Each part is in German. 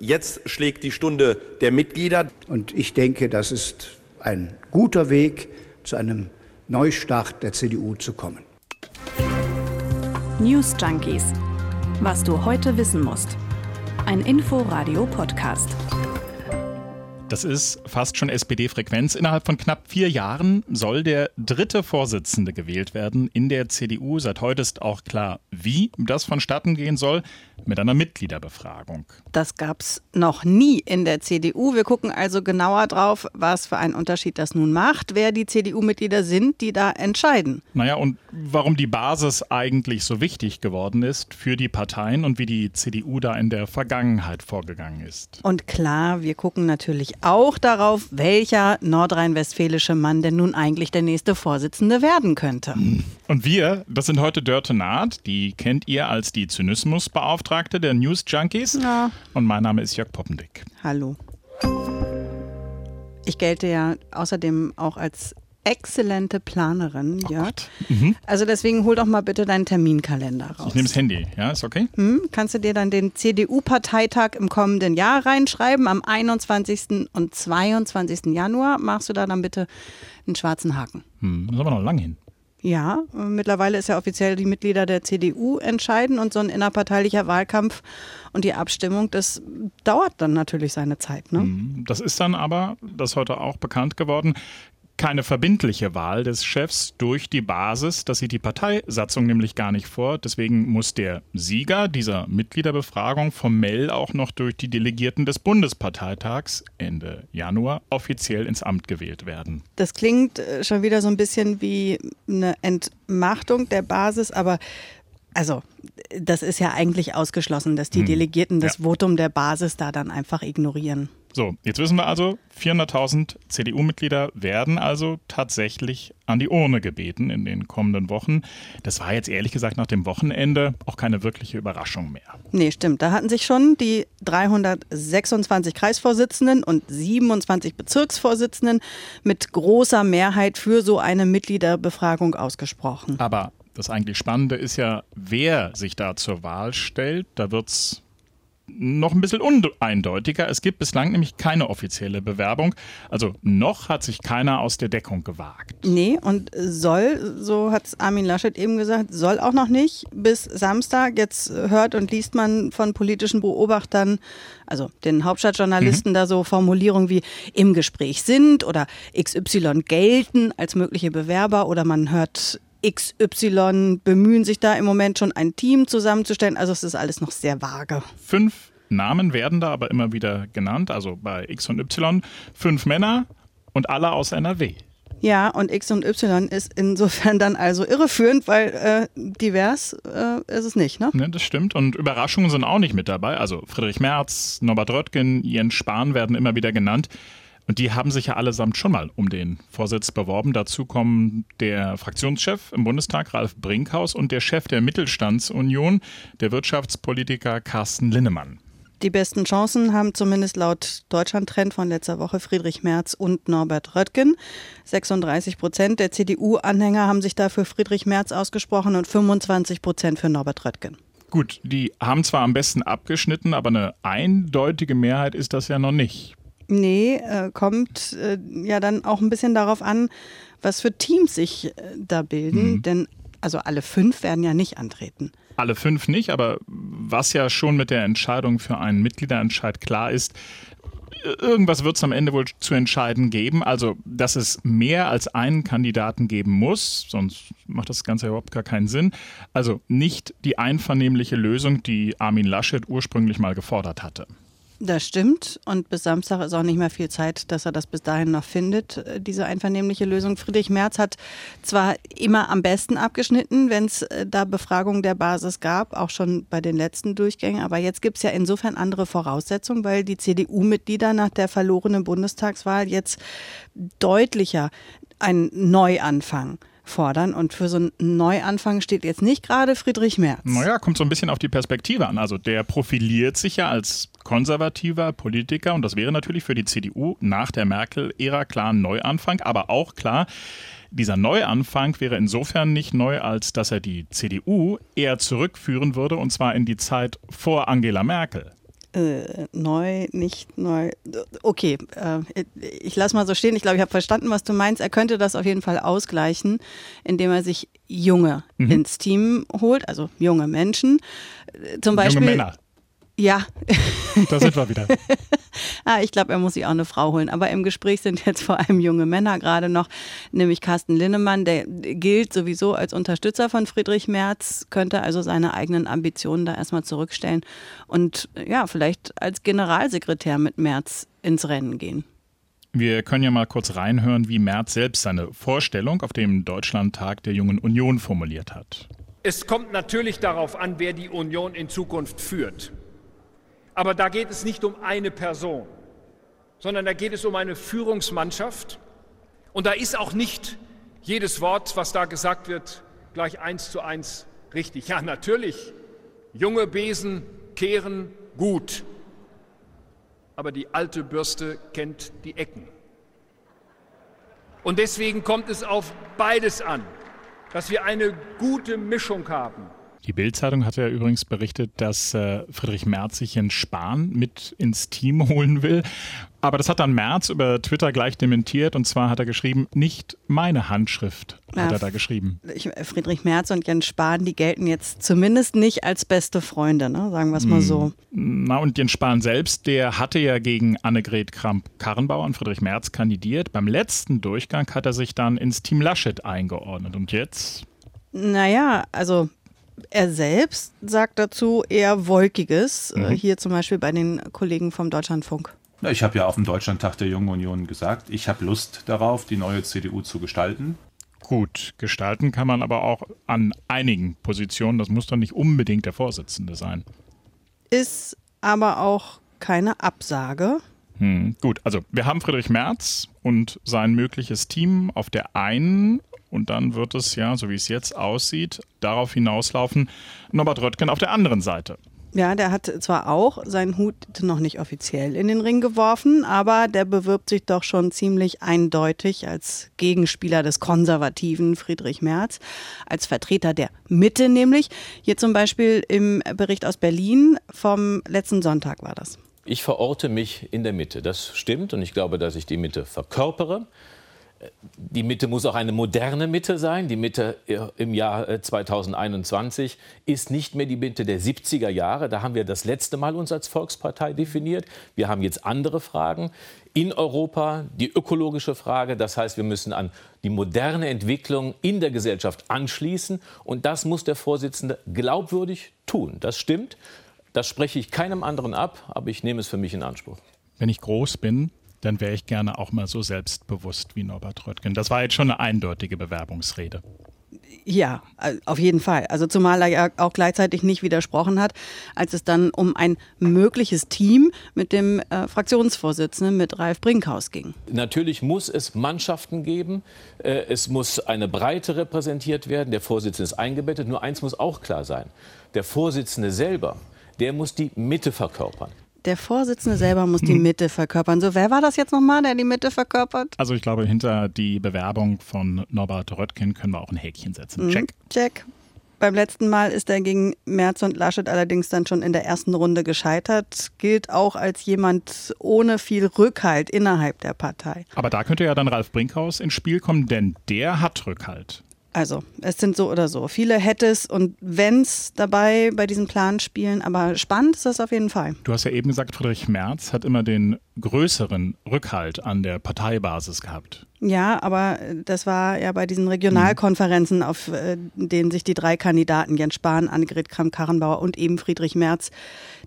Jetzt schlägt die Stunde der Mitglieder. Und ich denke, das ist ein guter Weg, zu einem Neustart der CDU zu kommen. News Junkies. Was du heute wissen musst. Ein Info-Radio-Podcast. Das ist fast schon SPD-Frequenz. Innerhalb von knapp vier Jahren soll der dritte Vorsitzende gewählt werden in der CDU. Seit heute ist auch klar, wie das vonstatten gehen soll mit einer Mitgliederbefragung. Das gab es noch nie in der CDU. Wir gucken also genauer drauf, was für einen Unterschied das nun macht, wer die CDU-Mitglieder sind, die da entscheiden. Naja, und warum die Basis eigentlich so wichtig geworden ist für die Parteien und wie die CDU da in der Vergangenheit vorgegangen ist. Und klar, wir gucken natürlich auch darauf, welcher nordrhein-westfälische Mann denn nun eigentlich der nächste Vorsitzende werden könnte. Und wir, das sind heute Dörte Naht, die kennt ihr als die Zynismusbeauftragte der News Junkies. Ja. Und mein Name ist Jörg Poppendick. Hallo. Ich gelte ja außerdem auch als exzellente Planerin, Oh Jörg. Gott. Mhm. Also deswegen hol doch mal bitte deinen Terminkalender raus. Ich nehme das Handy, ja, ist okay? Hm, kannst du dir dann den CDU-Parteitag im kommenden Jahr reinschreiben? Am 21. und 22. Januar machst du da dann bitte einen schwarzen Haken. Hm, das ist aber noch lang hin. Ja, äh, mittlerweile ist ja offiziell die Mitglieder der CDU entscheiden und so ein innerparteilicher Wahlkampf und die Abstimmung, das dauert dann natürlich seine Zeit. Ne? Hm, Das ist dann aber, das ist heute auch bekannt geworden, keine verbindliche Wahl des Chefs durch die Basis. Das sieht die Parteisatzung nämlich gar nicht vor. Deswegen muss der Sieger dieser Mitgliederbefragung formell auch noch durch die Delegierten des Bundesparteitags Ende Januar offiziell ins Amt gewählt werden. Das klingt äh, schon wieder so ein bisschen wie eine Entmachtung der Basis, aber also das ist ja eigentlich ausgeschlossen, dass die Delegierten das Ja. Votum der Basis da dann einfach ignorieren. So, jetzt wissen wir also, 400.000 CDU-Mitglieder werden also tatsächlich an die Urne gebeten in den kommenden Wochen. Das war jetzt ehrlich gesagt nach dem Wochenende auch keine wirkliche Überraschung mehr. Nee, stimmt. Da hatten sich schon die 326 Kreisvorsitzenden und 27 Bezirksvorsitzenden mit großer Mehrheit für so eine Mitgliederbefragung ausgesprochen. Aber das eigentlich Spannende ist ja, wer sich da zur Wahl stellt. Da wird es noch ein bisschen uneindeutiger. Es gibt bislang nämlich keine offizielle Bewerbung. Also noch hat sich keiner aus der Deckung gewagt. Nee, und soll, so hat Armin Laschet eben gesagt, soll auch noch nicht bis Samstag. Jetzt hört und liest man von politischen Beobachtern, also den Hauptstadtjournalisten, da so Formulierungen wie im Gespräch sind oder XY gelten als mögliche Bewerber oder man hört XY bemühen sich da im Moment schon ein Team zusammenzustellen. Also es ist alles noch sehr vage. Fünf Namen werden da aber immer wieder genannt, also bei X und Y. Fünf Männer und alle aus NRW. Ja, und X und Y ist insofern dann also irreführend, weil äh, divers äh, ist es nicht, ne? Ne, das stimmt. Und Überraschungen sind auch nicht mit dabei. Also Friedrich Merz, Norbert Röttgen, Jens Spahn werden immer wieder genannt. Und die haben sich ja allesamt schon mal um den Vorsitz beworben. Dazu kommen der Fraktionschef im Bundestag, Ralf Brinkhaus, und der Chef der Mittelstandsunion, der Wirtschaftspolitiker Carsten Linnemann. Die besten Chancen haben zumindest laut Deutschland-Trend von letzter Woche Friedrich Merz und Norbert Röttgen. 36 Prozent der CDU-Anhänger haben sich da für Friedrich Merz ausgesprochen und 25 Prozent für Norbert Röttgen. Gut, die haben zwar am besten abgeschnitten, aber eine eindeutige Mehrheit ist das ja noch nicht. Nee, äh, kommt äh, ja dann auch ein bisschen darauf an, was für Teams sich äh, da bilden. Denn also alle fünf werden ja nicht antreten. Alle fünf nicht, aber was ja schon mit der Entscheidung für einen Mitgliederentscheid klar ist, irgendwas wird es am Ende wohl zu entscheiden geben. Also, dass es mehr als einen Kandidaten geben muss, sonst macht das Ganze überhaupt gar keinen Sinn. Also nicht die einvernehmliche Lösung, die Armin Laschet ursprünglich mal gefordert hatte. Das stimmt. Und bis Samstag ist auch nicht mehr viel Zeit, dass er das bis dahin noch findet, äh, diese einvernehmliche Lösung. Friedrich Merz hat zwar immer am besten abgeschnitten, wenn es äh, da Befragungen der Basis gab, auch schon bei den letzten Durchgängen. Aber jetzt gibt es ja insofern andere Voraussetzungen, weil die CDU-Mitglieder nach der verlorenen Bundestagswahl jetzt deutlicher einen Neuanfang fordern. Und für so einen Neuanfang steht jetzt nicht gerade Friedrich Merz. Naja, kommt so ein bisschen auf die Perspektive an. Also der profiliert sich ja als konservativer Politiker und das wäre natürlich für die CDU nach der Merkel-Ära klar ein Neuanfang, aber auch klar, dieser Neuanfang wäre insofern nicht neu, als dass er die CDU eher zurückführen würde und zwar in die Zeit vor Angela Merkel. Äh, neu, nicht neu. Okay, äh, ich lasse mal so stehen. Ich glaube, ich habe verstanden, was du meinst. Er könnte das auf jeden Fall ausgleichen, indem er sich Junge mhm. ins Team holt, also junge Menschen. Äh, zum Beispiel. Junge Männer. Ja. Da sind wir wieder. ah, ich glaube, er muss sich auch eine Frau holen. Aber im Gespräch sind jetzt vor allem junge Männer gerade noch, nämlich Carsten Linnemann, der gilt sowieso als Unterstützer von Friedrich Merz, könnte also seine eigenen Ambitionen da erstmal zurückstellen und ja, vielleicht als Generalsekretär mit Merz ins Rennen gehen. Wir können ja mal kurz reinhören, wie Merz selbst seine Vorstellung auf dem Deutschlandtag der Jungen Union formuliert hat. Es kommt natürlich darauf an, wer die Union in Zukunft führt. Aber da geht es nicht um eine Person, sondern da geht es um eine Führungsmannschaft. Und da ist auch nicht jedes Wort, was da gesagt wird, gleich eins zu eins richtig. Ja, natürlich, junge Besen kehren gut, aber die alte Bürste kennt die Ecken. Und deswegen kommt es auf beides an, dass wir eine gute Mischung haben die Bild-Zeitung hat ja übrigens berichtet, dass äh, Friedrich Merz sich Jens Spahn mit ins Team holen will. Aber das hat dann Merz über Twitter gleich dementiert. Und zwar hat er geschrieben, nicht meine Handschrift, hat ja, er da geschrieben. Friedrich Merz und Jens Spahn, die gelten jetzt zumindest nicht als beste Freunde, ne? sagen wir es mal so. Hm. Na und Jens Spahn selbst, der hatte ja gegen Annegret Kramp-Karrenbauer und Friedrich Merz kandidiert. Beim letzten Durchgang hat er sich dann ins Team Laschet eingeordnet. Und jetzt? Naja, also er selbst sagt dazu eher Wolkiges, äh, mhm. hier zum Beispiel bei den Kollegen vom Deutschlandfunk. Ich habe ja auf dem Deutschlandtag der Jungen Union gesagt, ich habe Lust darauf, die neue CDU zu gestalten. Gut, gestalten kann man aber auch an einigen Positionen. Das muss doch nicht unbedingt der Vorsitzende sein. Ist aber auch keine Absage. Hm, gut, also wir haben Friedrich Merz und sein mögliches Team auf der einen und dann wird es ja, so wie es jetzt aussieht, darauf hinauslaufen, Norbert Röttgen auf der anderen Seite. Ja, der hat zwar auch seinen Hut noch nicht offiziell in den Ring geworfen, aber der bewirbt sich doch schon ziemlich eindeutig als Gegenspieler des konservativen Friedrich Merz, als Vertreter der Mitte nämlich. Hier zum Beispiel im Bericht aus Berlin vom letzten Sonntag war das. Ich verorte mich in der Mitte. Das stimmt und ich glaube, dass ich die Mitte verkörpere die Mitte muss auch eine moderne Mitte sein. Die Mitte äh, im Jahr 2021 äh, ist nicht mehr die Mitte der 70er Jahre. Da haben wir das letzte Mal uns als Volkspartei definiert. Wir haben jetzt andere Fragen in Europa, die ökologische Frage. Das heißt, wir müssen an die moderne Entwicklung in der Gesellschaft anschließen. Und das muss der Vorsitzende glaubwürdig tun. Das stimmt. Das spreche ich keinem anderen ab, aber ich nehme es für mich in Anspruch. Wenn ich groß bin, dann wäre ich gerne auch mal so selbstbewusst wie Norbert Röttgen. Das war jetzt schon eine eindeutige Bewerbungsrede. Ja, auf jeden Fall. Also zumal er ja auch gleichzeitig nicht widersprochen hat, als es dann um ein mögliches Team mit dem äh, Fraktionsvorsitzenden, mit Ralf Brinkhaus ging. Natürlich muss es Mannschaften geben. Äh, es muss eine Breite repräsentiert werden. Der Vorsitzende ist eingebettet. Nur eins muss auch klar sein. Der Vorsitzende selber, der muss die Mitte verkörpern der Vorsitzende selber muss die hm. Mitte verkörpern. So, wer war das jetzt nochmal, der die Mitte verkörpert? Also ich glaube, hinter die Bewerbung von Norbert Röttgen können wir auch ein Häkchen setzen. Mhm. Check. Check. Beim letzten Mal ist er gegen Merz und Laschet allerdings dann schon in der ersten Runde gescheitert. Gilt auch als jemand ohne viel Rückhalt innerhalb der Partei. Aber da könnte ja dann Ralf Brinkhaus ins Spiel kommen, denn der hat Rückhalt. Also, es sind so oder so. Viele Hättes und Wenns dabei bei diesen Planspielen, aber spannend ist das auf jeden Fall. Du hast ja eben gesagt, Friedrich Merz hat immer den größeren Rückhalt an der Parteibasis gehabt. Ja, aber das war ja bei diesen Regionalkonferenzen, auf äh, denen sich die drei Kandidaten, Jens Spahn, Annegret Kramp-Karrenbauer und eben Friedrich Merz,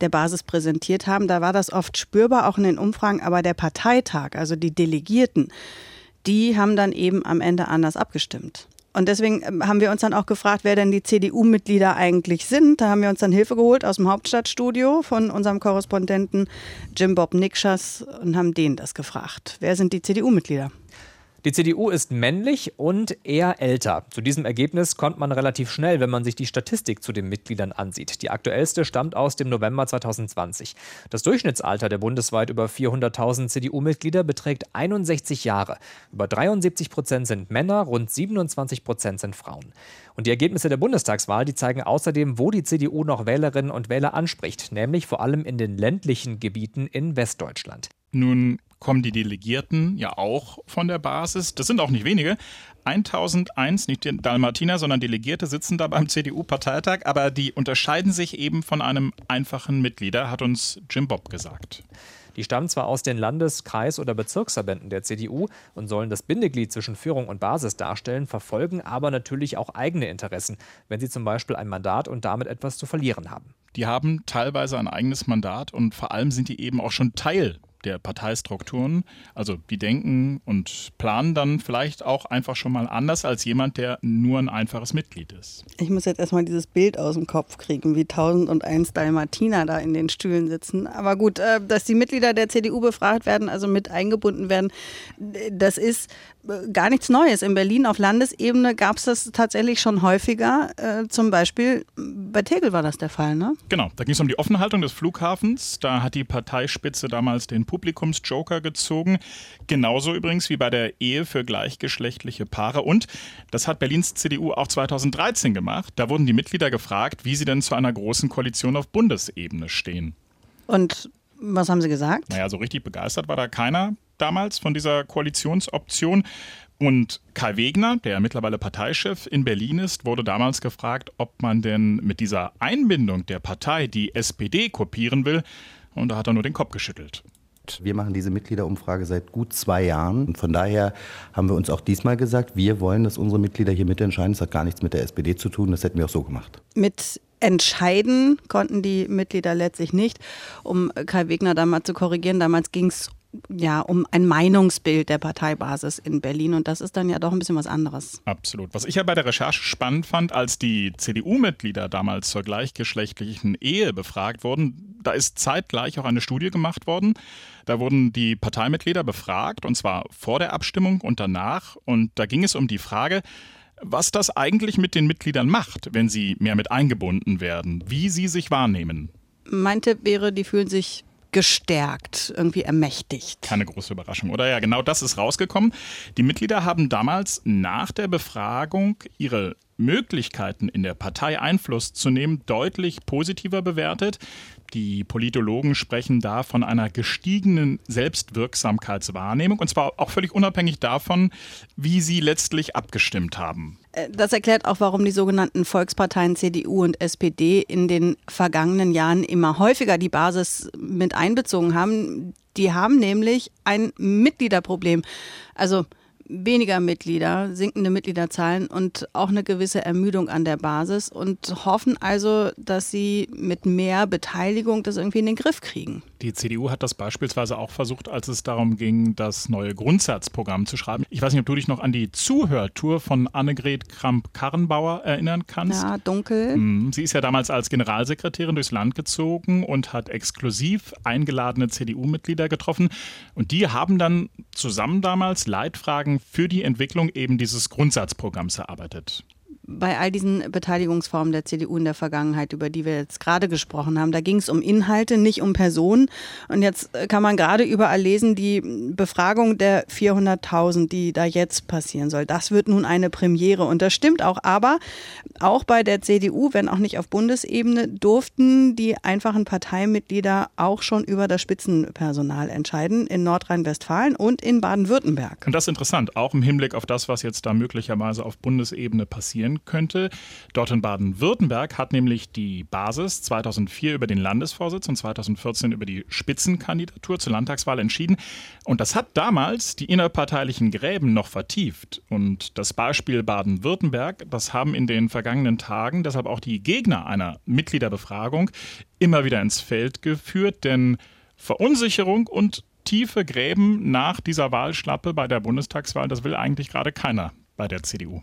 der Basis präsentiert haben. Da war das oft spürbar, auch in den Umfragen, aber der Parteitag, also die Delegierten, die haben dann eben am Ende anders abgestimmt. Und deswegen ähm, haben wir uns dann auch gefragt, wer denn die CDU-Mitglieder eigentlich sind. Da haben wir uns dann Hilfe geholt aus dem Hauptstadtstudio von unserem Korrespondenten Jim Bob Nikschas und haben den das gefragt. Wer sind die CDU-Mitglieder? Die CDU ist männlich und eher älter. Zu diesem Ergebnis kommt man relativ schnell, wenn man sich die Statistik zu den Mitgliedern ansieht. Die aktuellste stammt aus dem November 2020. Das Durchschnittsalter der bundesweit über 400.000 CDU-Mitglieder beträgt 61 Jahre. Über 73 Prozent sind Männer, rund 27 Prozent sind Frauen. Und die Ergebnisse der Bundestagswahl, die zeigen außerdem, wo die CDU noch Wählerinnen und Wähler anspricht, nämlich vor allem in den ländlichen Gebieten in Westdeutschland. Nun kommen die Delegierten ja auch von der Basis. Das sind auch nicht wenige. 1001, nicht die Dalmatiner, sondern Delegierte sitzen da beim CDU-Parteitag, aber die unterscheiden sich eben von einem einfachen Mitglieder, hat uns Jim Bob gesagt. Die stammen zwar aus den Landes-, Kreis- oder Bezirksverbänden der CDU und sollen das Bindeglied zwischen Führung und Basis darstellen, verfolgen aber natürlich auch eigene Interessen, wenn sie zum Beispiel ein Mandat und damit etwas zu verlieren haben. Die haben teilweise ein eigenes Mandat und vor allem sind die eben auch schon Teil der Parteistrukturen. Also die denken und planen dann vielleicht auch einfach schon mal anders als jemand, der nur ein einfaches Mitglied ist. Ich muss jetzt erstmal dieses Bild aus dem Kopf kriegen, wie 1001 Dalmatiner da in den Stühlen sitzen. Aber gut, äh, dass die Mitglieder der CDU befragt werden, also mit eingebunden werden, das ist äh, gar nichts Neues. In Berlin auf Landesebene gab es das tatsächlich schon häufiger. Äh, zum Beispiel bei Tegel war das der Fall, ne? Genau, da ging es um die Offenhaltung des Flughafens. Da hat die Parteispitze damals den Publikumsjoker gezogen. Genauso übrigens wie bei der Ehe für gleichgeschlechtliche Paare. Und das hat Berlins CDU auch 2013 gemacht. Da wurden die Mitglieder gefragt, wie sie denn zu einer großen Koalition auf Bundesebene stehen. Und was haben sie gesagt? Naja, so richtig begeistert war da keiner damals von dieser Koalitionsoption. Und Kai Wegner, der mittlerweile Parteichef in Berlin ist, wurde damals gefragt, ob man denn mit dieser Einbindung der Partei die SPD kopieren will. Und da hat er nur den Kopf geschüttelt. Wir machen diese Mitgliederumfrage seit gut zwei Jahren. Und von daher haben wir uns auch diesmal gesagt, wir wollen, dass unsere Mitglieder hier mitentscheiden. Das hat gar nichts mit der SPD zu tun. Das hätten wir auch so gemacht. Mit entscheiden konnten die Mitglieder letztlich nicht. Um Kai Wegner da mal zu korrigieren, damals ging es ja, um ein Meinungsbild der Parteibasis in Berlin. Und das ist dann ja doch ein bisschen was anderes. Absolut. Was ich ja bei der Recherche spannend fand, als die CDU-Mitglieder damals zur gleichgeschlechtlichen Ehe befragt wurden, da ist zeitgleich auch eine Studie gemacht worden. Da wurden die Parteimitglieder befragt, und zwar vor der Abstimmung und danach. Und da ging es um die Frage, was das eigentlich mit den Mitgliedern macht, wenn sie mehr mit eingebunden werden, wie sie sich wahrnehmen. Mein Tipp wäre, die fühlen sich gestärkt, irgendwie ermächtigt. Keine große Überraschung, oder? Ja, genau das ist rausgekommen. Die Mitglieder haben damals nach der Befragung ihre Möglichkeiten in der Partei Einfluss zu nehmen deutlich positiver bewertet. Die Politologen sprechen da von einer gestiegenen Selbstwirksamkeitswahrnehmung und zwar auch völlig unabhängig davon, wie sie letztlich abgestimmt haben. Äh, das erklärt auch, warum die sogenannten Volksparteien CDU und SPD in den vergangenen Jahren immer häufiger die Basis mit einbezogen haben. Die haben nämlich ein Mitgliederproblem. Also weniger Mitglieder, sinkende Mitgliederzahlen und auch eine gewisse Ermüdung an der Basis und hoffen also, dass sie mit mehr Beteiligung das irgendwie in den Griff kriegen. Die CDU hat das beispielsweise auch versucht, als es darum ging, das neue Grundsatzprogramm zu schreiben. Ich weiß nicht, ob du dich noch an die Zuhörtour von Annegret Kramp-Karrenbauer erinnern kannst. Ja, dunkel. Hm, sie ist ja damals als Generalsekretärin durchs Land gezogen und hat exklusiv eingeladene CDU-Mitglieder getroffen. Und die haben dann zusammen damals Leitfragen für die Entwicklung eben dieses Grundsatzprogramms erarbeitet bei all diesen Beteiligungsformen der CDU in der Vergangenheit, über die wir jetzt gerade gesprochen haben, da ging es um Inhalte, nicht um Personen. Und jetzt äh, kann man gerade überall lesen, die Befragung der 400.000, die da jetzt passieren soll. Das wird nun eine Premiere. Und das stimmt auch. Aber auch bei der CDU, wenn auch nicht auf Bundesebene, durften die einfachen Parteimitglieder auch schon über das Spitzenpersonal entscheiden in Nordrhein-Westfalen und in Baden-Württemberg. Und das ist interessant, auch im Hinblick auf das, was jetzt da möglicherweise auf Bundesebene passieren könnte. Dort in Baden-Württemberg hat nämlich die Basis 2004 über den Landesvorsitz und 2014 über die Spitzenkandidatur zur Landtagswahl entschieden. Und das hat damals die innerparteilichen Gräben noch vertieft. Und das Beispiel Baden-Württemberg, das haben in den vergangenen Tagen deshalb auch die Gegner einer Mitgliederbefragung immer wieder ins Feld geführt. Denn Verunsicherung und tiefe Gräben nach dieser Wahlschlappe bei der Bundestagswahl, das will eigentlich gerade keiner bei der CDU.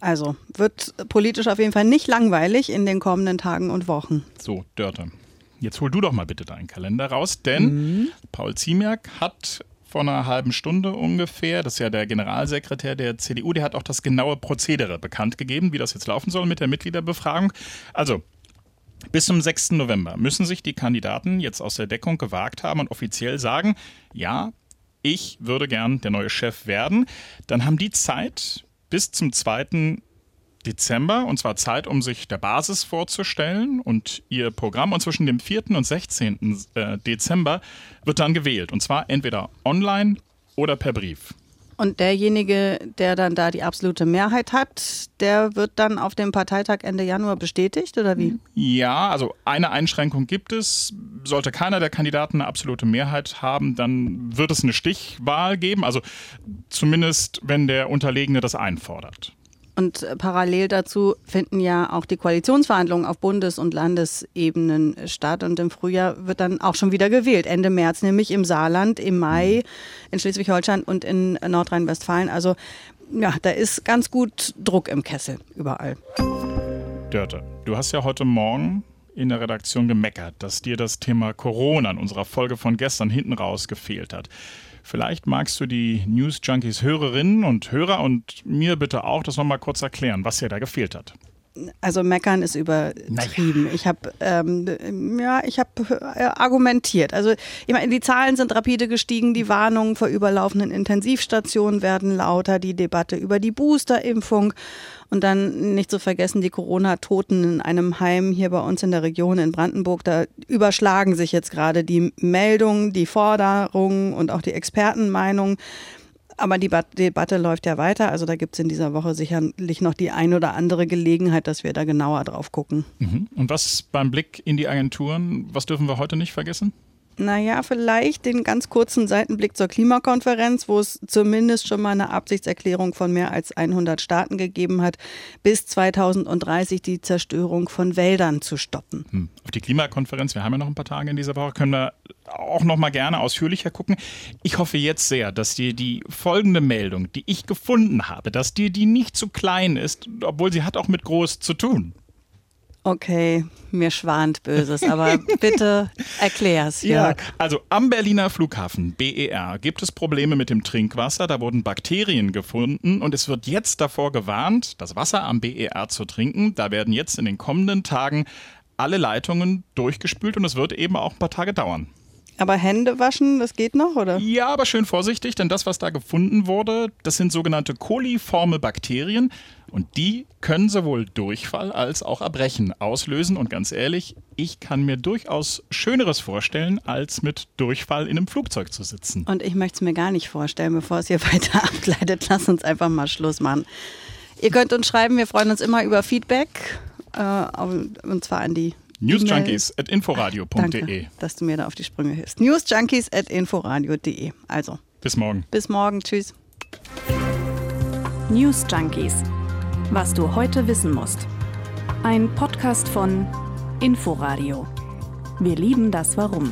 Also wird politisch auf jeden Fall nicht langweilig in den kommenden Tagen und Wochen. So, Dörte. Jetzt hol du doch mal bitte deinen Kalender raus, denn mhm. Paul Ziemiak hat vor einer halben Stunde ungefähr. Das ist ja der Generalsekretär der CDU. Der hat auch das genaue Prozedere bekannt gegeben, wie das jetzt laufen soll mit der Mitgliederbefragung. Also, bis zum 6. November müssen sich die Kandidaten jetzt aus der Deckung gewagt haben und offiziell sagen, ja, ich würde gern der neue Chef werden. Dann haben die Zeit bis zum 2. Dezember, und zwar Zeit, um sich der Basis vorzustellen und ihr Programm. Und zwischen dem 4. und 16. Äh, Dezember wird dann gewählt. Und zwar entweder online oder per Brief. Und derjenige, der dann da die absolute Mehrheit hat, der wird dann auf dem Parteitag Ende Januar bestätigt oder wie? Ja, also eine Einschränkung gibt es. Sollte keiner der Kandidaten eine absolute Mehrheit haben, dann wird es eine Stichwahl geben. Also zumindest, wenn der Unterlegene das einfordert. Und äh, parallel dazu finden ja auch die Koalitionsverhandlungen auf Bundes- und Landesebenen statt. Und im Frühjahr wird dann auch schon wieder gewählt. Ende März, nämlich im Saarland, im Mai, in Schleswig-Holstein und in Nordrhein-Westfalen. Also ja, da ist ganz gut Druck im Kessel überall. Dörte, du hast ja heute Morgen in der Redaktion gemeckert, dass dir das Thema Corona in unserer Folge von gestern hinten raus gefehlt hat. Vielleicht magst du die News Junkies Hörerinnen und Hörer und mir bitte auch das nochmal kurz erklären, was dir da gefehlt hat. Also meckern ist übertrieben. Naja. Ich habe ähm, ja, ich habe äh, argumentiert. Also ich meine, die Zahlen sind rapide gestiegen, die Warnungen vor überlaufenden Intensivstationen werden lauter, die Debatte über die Boosterimpfung und dann nicht zu vergessen die Corona-Toten in einem Heim hier bei uns in der Region in Brandenburg. Da überschlagen sich jetzt gerade die Meldungen, die Forderungen und auch die Expertenmeinungen. Aber die Debatte läuft ja weiter. Also da gibt es in dieser Woche sicherlich noch die ein oder andere Gelegenheit, dass wir da genauer drauf gucken. Mhm. Und was beim Blick in die Agenturen, was dürfen wir heute nicht vergessen? Naja, vielleicht den ganz kurzen Seitenblick zur Klimakonferenz, wo es zumindest schon mal eine Absichtserklärung von mehr als 100 Staaten gegeben hat, bis 2030 die Zerstörung von Wäldern zu stoppen. Hm. Auf die Klimakonferenz, wir haben ja noch ein paar Tage in dieser Woche, können wir auch noch mal gerne ausführlicher gucken. Ich hoffe jetzt sehr, dass dir die folgende Meldung, die ich gefunden habe, dass dir die nicht zu klein ist, obwohl sie hat auch mit groß zu tun. Okay, mir schwant Böses, aber bitte erklär's. Ja, also am Berliner Flughafen BER gibt es Probleme mit dem Trinkwasser. Da wurden Bakterien gefunden und es wird jetzt davor gewarnt, das Wasser am BER zu trinken. Da werden jetzt in den kommenden Tagen alle Leitungen durchgespült und es wird eben auch ein paar Tage dauern. Aber Hände waschen, das geht noch, oder? Ja, aber schön vorsichtig, denn das, was da gefunden wurde, das sind sogenannte koliforme Bakterien. Und die können sowohl Durchfall als auch Erbrechen auslösen. Und ganz ehrlich, ich kann mir durchaus Schöneres vorstellen, als mit Durchfall in einem Flugzeug zu sitzen. Und ich möchte es mir gar nicht vorstellen, bevor es hier weiter abgleitet. Lass uns einfach mal Schluss machen. Ihr könnt uns schreiben, wir freuen uns immer über Feedback. Äh, und zwar an die Newsjunkies at inforadio.de. Dass du mir da auf die Sprünge hilfst. Newsjunkies at inforadio.de. Also. Bis morgen. Bis morgen. Tschüss. News Junkies. Was du heute wissen musst. Ein Podcast von Inforadio. Wir lieben das Warum.